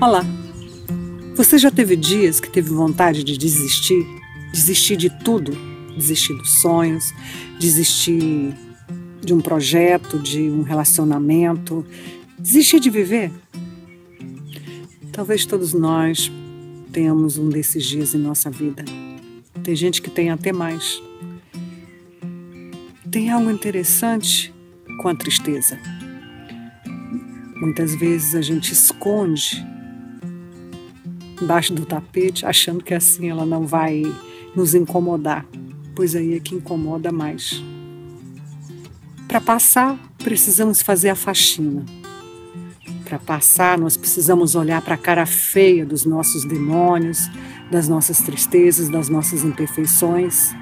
Olá! Você já teve dias que teve vontade de desistir? Desistir de tudo? Desistir dos sonhos, desistir de um projeto, de um relacionamento, desistir de viver? Talvez todos nós tenhamos um desses dias em nossa vida. Tem gente que tem até mais. Tem algo interessante com a tristeza. Muitas vezes a gente esconde embaixo do tapete, achando que assim ela não vai nos incomodar, pois aí é que incomoda mais. Para passar, precisamos fazer a faxina. Para passar, nós precisamos olhar para a cara feia dos nossos demônios, das nossas tristezas, das nossas imperfeições,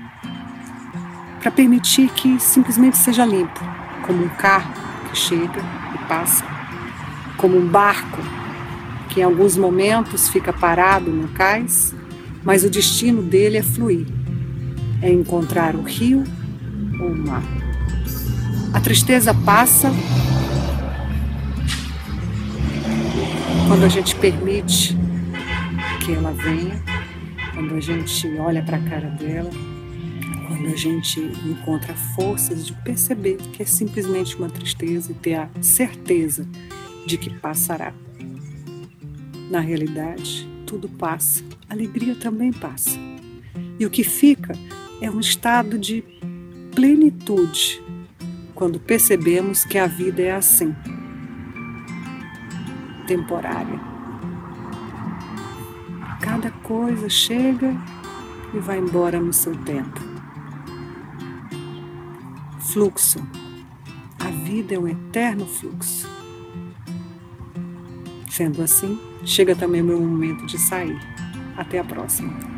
para permitir que simplesmente seja limpo, como um carro que chega e passa, como um barco que em alguns momentos fica parado no cais, mas o destino dele é fluir, é encontrar o rio ou o mar. A tristeza passa quando a gente permite que ela venha, quando a gente olha para a cara dela, quando a gente encontra forças de perceber que é simplesmente uma tristeza e ter a certeza de que passará. Na realidade, tudo passa, a alegria também passa. E o que fica é um estado de plenitude quando percebemos que a vida é assim temporária. Cada coisa chega e vai embora no seu tempo. Fluxo. A vida é um eterno fluxo. Sendo assim, chega também o meu momento de sair. Até a próxima.